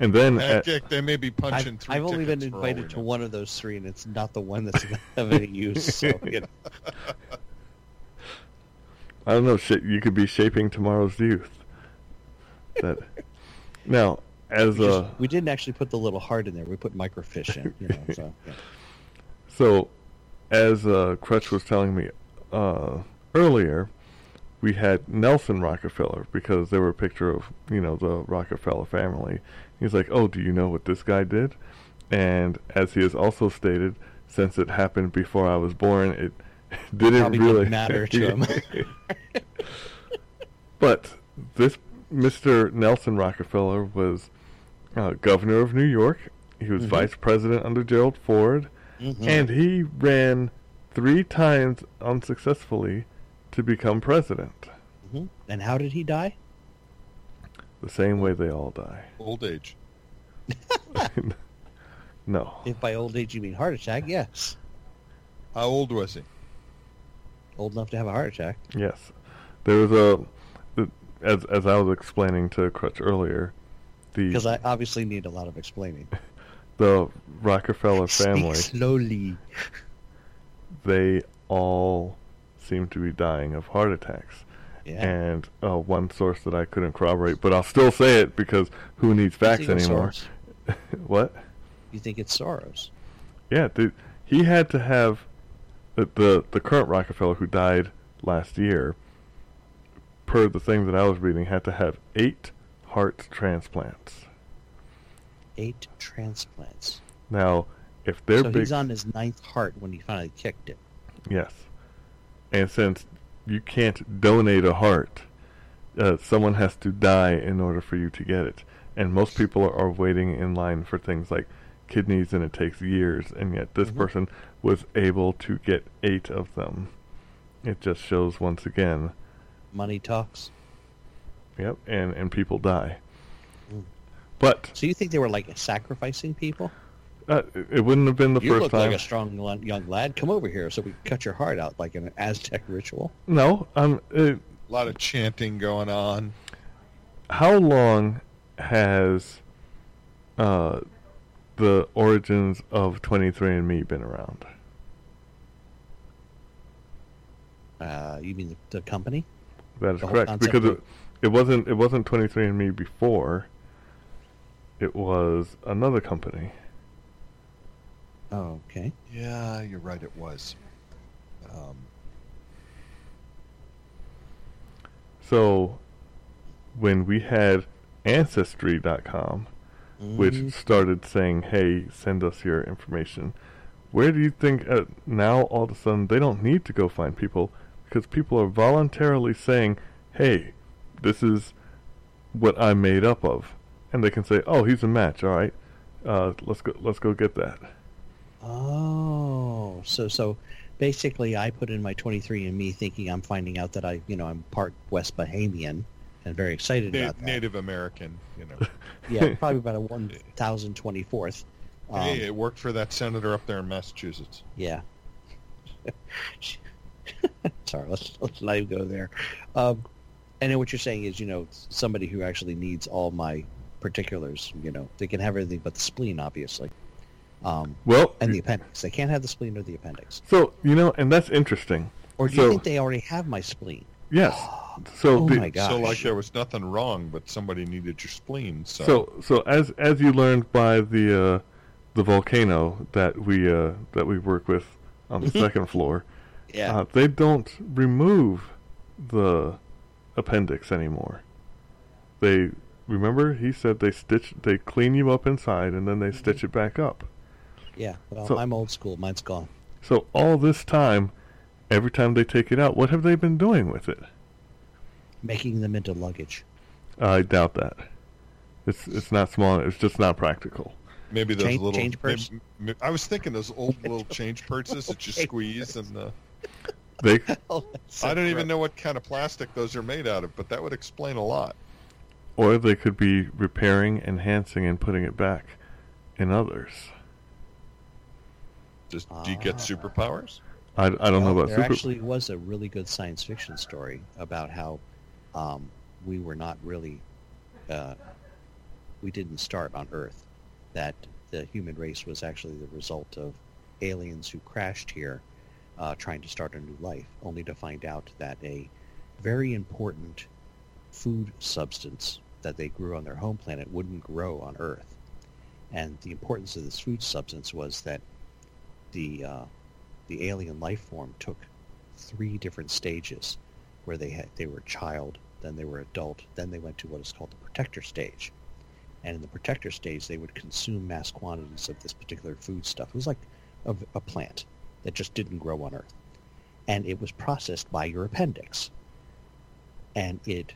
And then at- heck, they may be punching I've, three I've only been tickets for all we invited to one of those three, and it's not the one that's of any use. So, you know, I don't know. Shit, you could be shaping tomorrow's youth. That now, as we, just- a we didn't actually put the little heart in there. We put microfiche in. You know, so yeah. so, as uh, Crutch was telling me uh, earlier, we had Nelson Rockefeller because there were a picture of you know the Rockefeller family. He's like, "Oh, do you know what this guy did?" And as he has also stated, since it happened before I was born, it didn't Probably really didn't matter to him. But this Mr. Nelson Rockefeller was uh, governor of New York. He was Mhm. vice president under Gerald Ford, Mhm. and he ran three times unsuccessfully to become president. Mhm. And how did he die? The same way they all die. Old age. no. If by old age you mean heart attack, yes. How old was he? Old enough to have a heart attack. Yes. There was a as as I was explaining to Crutch earlier, the Because I obviously need a lot of explaining. the Rockefeller family Speak slowly. they all seem to be dying of heart attacks. Yeah. And uh, one source that I couldn't corroborate, but I'll still say it because who needs facts anymore? What? You think it's Soros? Yeah, dude, he had to have the, the the current Rockefeller who died last year. Per the thing that I was reading, had to have eight heart transplants. Eight transplants. Now, if they're so big, he's on his ninth heart when he finally kicked it. yes, and since you can't donate a heart, uh, someone has to die in order for you to get it. And most people are, are waiting in line for things like kidneys, and it takes years. And yet, this Mhm. person was able to get eight of them. It just shows once again. Money talks. Yep, and and people die. Mm. But So you think they were like sacrificing people? Uh, it- it wouldn't have been the you first look time. like a strong young lad. Come over here so we can cut your heart out like an Aztec ritual. No, um, it, A lot of chanting going on. how long has uh, the origins of 23andMe been around? Uh, you mean the, the company? That is The correct concept because it, it wasn't it wasn't 23andMe before. It was another company. Oh, okay. Yeah, you're right. It was. Um, So when we had ancestry.com which Mm, started saying, "Hey, send us your information." Where do you think uh, now all of a sudden they don't need to go find people because people are voluntarily saying, "Hey, this is what I'm made up of," and they can say, "Oh, he's a match. All right, uh, let's go. Let's go get that." Oh, so so basically, I put in my 23andMe thinking I'm finding out that I, you know, I'm part West Bahamian and very excited Na- about that. Native American, you know. Yeah, probably about a 1,024th. Um, hey, it worked for that senator up there in Massachusetts. Yeah. Sorry, let's let's not even go there. Um, and then what you're saying is, you know, somebody who actually needs all my particulars. You know, they can have everything but the spleen, obviously, um, Well, and the appendix. They can't have the spleen or the appendix. so you know, and that's interesting. Or do you think they already have my spleen? Yes. So Oh the, my gosh. So like there was nothing wrong, but somebody needed your spleen. So, So, so as as you learned by the uh, the volcano that we uh, that we work with on the second floor, Yeah. uh, they don't remove the appendix anymore. They remember he said they stitch they clean you up inside and then they stitch it back up. Yeah. Well, so- I'm old school. Mine's gone. So all this time, every time they take it out, what have they been doing with it? Making them into luggage. I doubt that. It's it's not small. It's just not practical. maybe those Change- little. change purse? maybe- m- I was thinking those old little change purses that you squeeze, and uh, They Oh, so I don't even know what kind of plastic those are made out of, but that would explain a lot. Or they could be repairing, enhancing, and putting it back in others. Does do you get Ah. superpowers? I, I don't know Well, about there super. actually was a really good science fiction story about how um, we were not really, uh, we didn't start on Earth. That the human race was actually the result of aliens who crashed here, uh, trying to start a new life, only to find out that a very important food substance that they grew on their home planet wouldn't grow on Earth. And the importance of this food substance was that the uh, the alien life form took three different stages where they had they were child then they were adult then they went to what is called the protector stage. And in the protector stage they would consume mass quantities of this particular food stuff. It was like a, a plant that just didn't grow on earth. And it was processed by your appendix. And it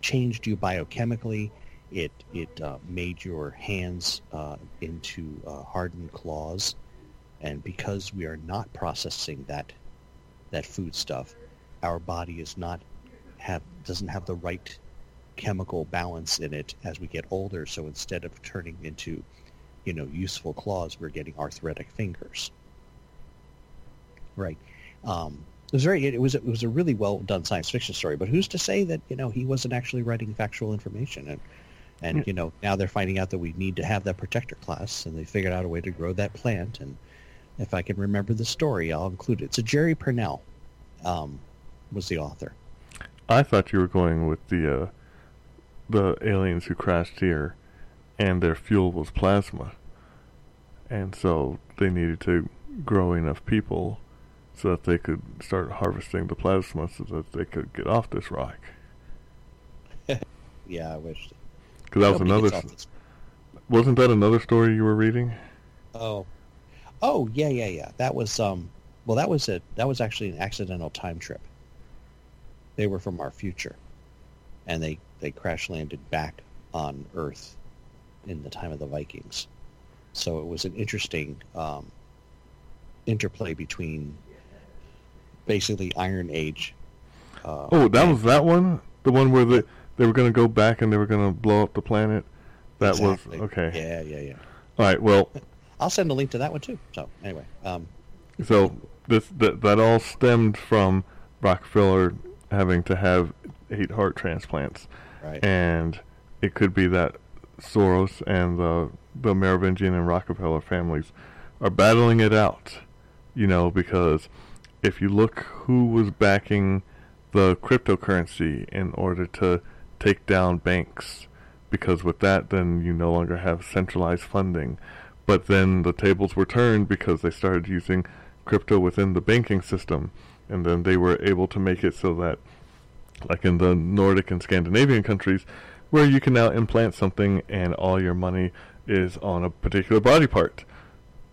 changed you biochemically. It it uh, made your hands uh, into uh, hardened claws and because we are not processing that that food stuff, our body is not have doesn't have the right chemical balance in it as we get older. So instead of turning into, you know, useful claws, we're getting arthritic fingers. Right. Um, it was very. It was. It was a really well done science fiction story. But who's to say that you know he wasn't actually writing factual information and. And you know now they're finding out that we need to have that protector class, and they figured out a way to grow that plant. And if I can remember the story, I'll include it. So Jerry Pournelle um, was the author. I thought you were going with the uh, the aliens who crashed here, and their fuel was plasma, and so they needed to grow enough people so that they could start harvesting the plasma so that they could get off this rock. Yeah, I wish. Because that was another. gets off this- Wasn't that another story you were reading? Oh, oh yeah, yeah, yeah. That was um. Well, that was it. That was actually an accidental time trip. They were from our future. and they they crash landed back on Earth in the time of the Vikings. So it was an interesting um, interplay between basically Iron Age. Uh, Oh, that was that one? The one where they they were going to go back and they were going to blow up the planet? That exactly. was okay. Yeah, yeah, yeah. All right. Well, I'll send a link to that one too. So anyway, um, so this that that all stemmed from Rockefeller having to have eight heart transplants, right. and it could be that Soros and the the Merovingian and Rockefeller families are battling it out. You know, because if you look who was backing the cryptocurrency in order to take down banks, because with that, then you no longer have centralized funding. But then the tables were turned because they started using crypto within the banking system, and then they were able to make it so that, like in the Nordic and Scandinavian countries, where you can now implant something and all your money is on a particular body part.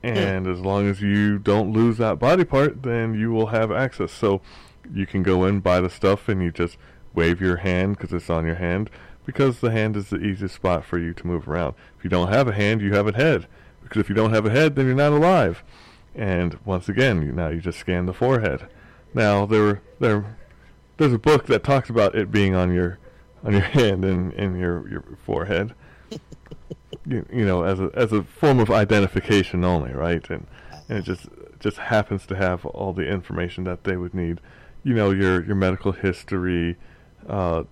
Hmm. And as long as you don't lose that body part, then you will have access. So you can go in, buy the stuff, and you just wave your hand because it's on your hand, because the hand is the easiest spot for you to move around. If you don't have a hand, you have a head. Because if you don't have a head, then you're not alive. And once again, you, now you just scan the forehead. Now there, there, there's a book that talks about it being on your, on your hand and in your your forehead. you, you know, as a as a form of identification only, right? And and it just just happens to have all the information that they would need. You know, your your medical history, uh,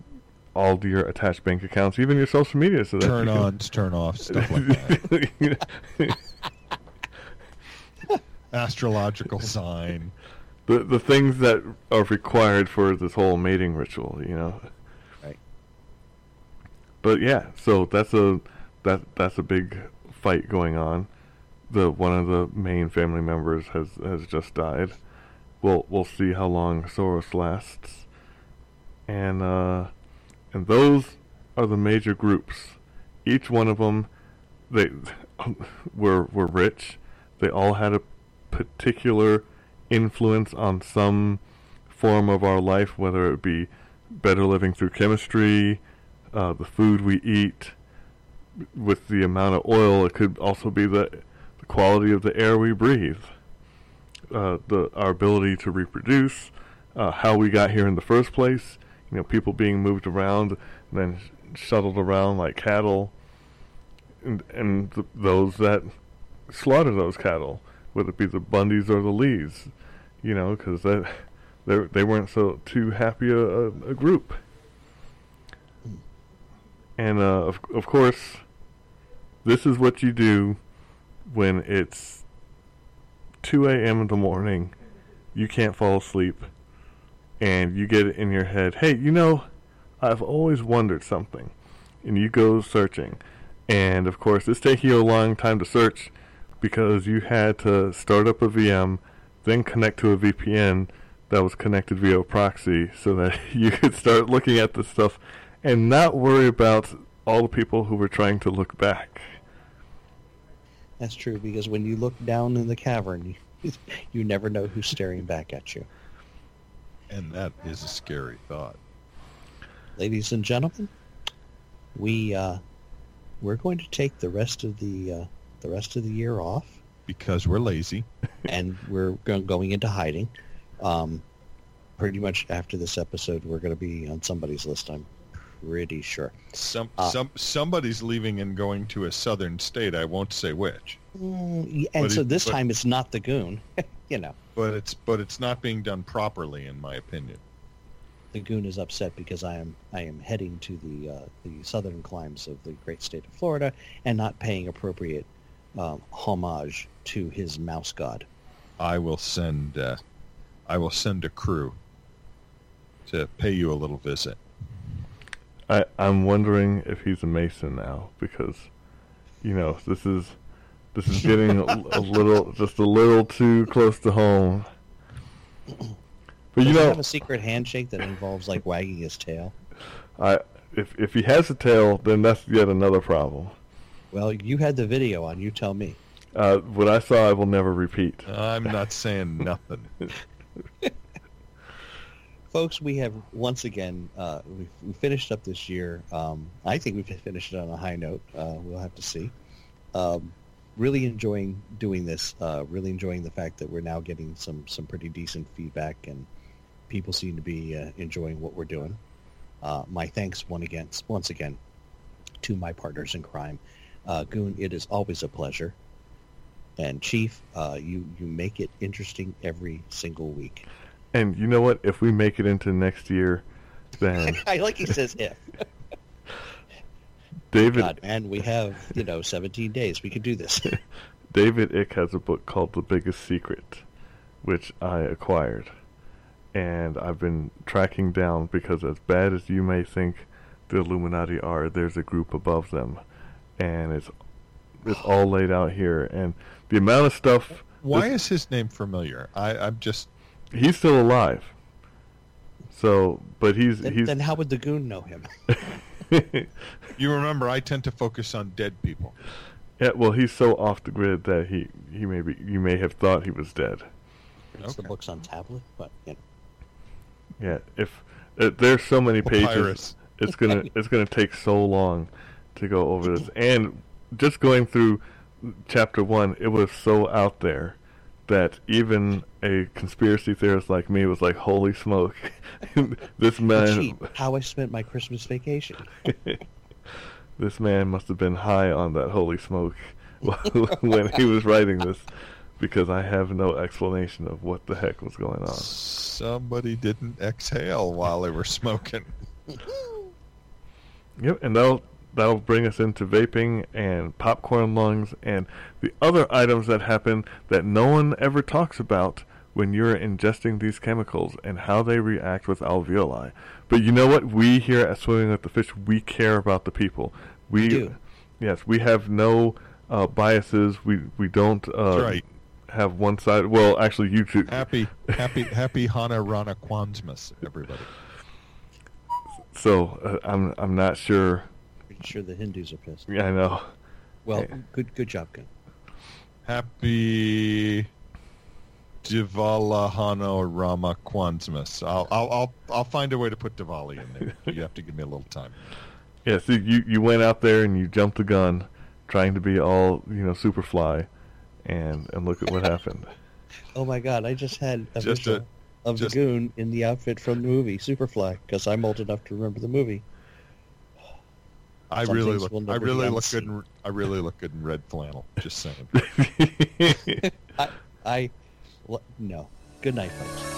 all of your attached bank accounts, even your social media, so that Turn you can- ons, turn off, stuff like that. Astrological sign. the the things that are required for this whole mating ritual, you know. Right. But yeah, so that's a that that's a big fight going on. The one of the main family members has has just died. We'll we'll see how long Soros lasts. And uh and those are the major groups. Each one of them they were were rich. They all had a particular influence on some form of our life, whether it be better living through chemistry, uh, the food we eat, with the amount of oil. It could also be the, the quality of the air we breathe, uh, the our ability to reproduce, uh, how we got here in the first place. You know, people being moved around, and then shuttled around like cattle, and and th- those that slaughter those cattle, whether it be the Bundys or the Lees, you know, because that they they weren't so too happy a, a, a group. And uh, of of course, this is what you do when it's 2 a.m. in the morning, you can't fall asleep, and you get it in your head, hey, you know, I've always wondered something, and you go searching, and of course, it's taking you a long time to search because you had to start up a VM, then connect to a VPN that was connected via a proxy so that you could start looking at this stuff and not worry about all the people who were trying to look back. That's true because when you look down in the cavern, you, you never know who's staring back at you. And that is a scary thought. Ladies and gentlemen, we uh, we're going to take the rest of the uh, the rest of the year off, Because we're lazy. and we're going into hiding. Um, pretty much after this episode, we're going to be on somebody's list. I'm pretty sure. Some Uh, some somebody's leaving and going to a southern state. I won't say which, Mm, and But so it- this but- time it's not the goon. you know, but it's but it's not being done properly, in my opinion. the goon is upset because I am I am heading to the uh, the southern climes of the great state of Florida and not paying appropriate um, homage to his mouse god. I will send uh, I will send a crew to pay you a little visit. I, I'm wondering if he's a Mason now because, you know, this is this is getting a, a little just a little too close to home. But you Does he know, have a secret handshake that involves like wagging his tail? I if if he has a tail, then that's yet another problem. Well, you had the video on. You tell me. Uh, what I saw, I will never repeat. I'm not saying nothing. folks, we have once again uh, we we finished up this year. Um, I think we've finished it on a high note. Uh, we'll have to see. Um, really enjoying doing this. Uh, really enjoying the fact that we're now getting some some pretty decent feedback, and people seem to be uh, enjoying what we're doing. Uh, my thanks one again, once again, to my partners in crime, uh, Goon. It is always a pleasure. And Chief, uh, you you make it interesting every single week. And you know what? If we make it into next year, then I like he says if. David God, man, we have you know 17 days. We could do this. David Icke has a book called The Biggest Secret, which I acquired. And I've been tracking down because as bad as you may think the Illuminati are, there's a group above them. And it's it's all laid out here and the amount of stuff Why this- is his name familiar? I, I'm just he's still alive. So, but he's then, he's then how would the goon know him? you remember I tend to focus on dead people. yeah, well, he's so off the grid that he he may be you may have thought he was dead. It's the books on tablet, but you know. Yeah, if uh, there's so many pages, Papyrus. it's gonna it's gonna take so long to go over this. And just going through chapter one, it was so out there that even a conspiracy theorist like me was like, "Holy smoke, this man, Cheap. How I spent my Christmas vacation. this man must have been high on that holy smoke when he was writing this." Because I have no explanation of what the heck was going on. Somebody didn't exhale while they were smoking. Yep, and that'll that'll bring us into vaping and popcorn lungs and the other items that happen that no one ever talks about when you're ingesting these chemicals and how they react with alveoli. But you know what? We here at Swimming with the Fish, we care about the people. We, do. yes, we have no uh, biases. We we don't uh, That's right. have one side. Well, actually, you two. Happy, happy, happy Hana Rana Kwanzmas, everybody. So uh, I'm I'm not sure. Pretty sure the Hindus are pissed. Yeah, I know. Well, Hey. good good job, Goon. Happy Divala Hana Rama Kwanzmas. I'll, I'll, I'll, I'll find a way to put Diwali in there. You have to give me a little time. Yeah, so you you went out there and you jumped the gun, trying to be all you know Superfly, and and look at what happened. Oh my God! I just had a Just visual a- of just- the goon in the outfit from the movie Superfly because I'm old enough to remember the movie. I really look. I really look good. In, I really look good in red flannel. Just saying. I, I, no. Good night, folks.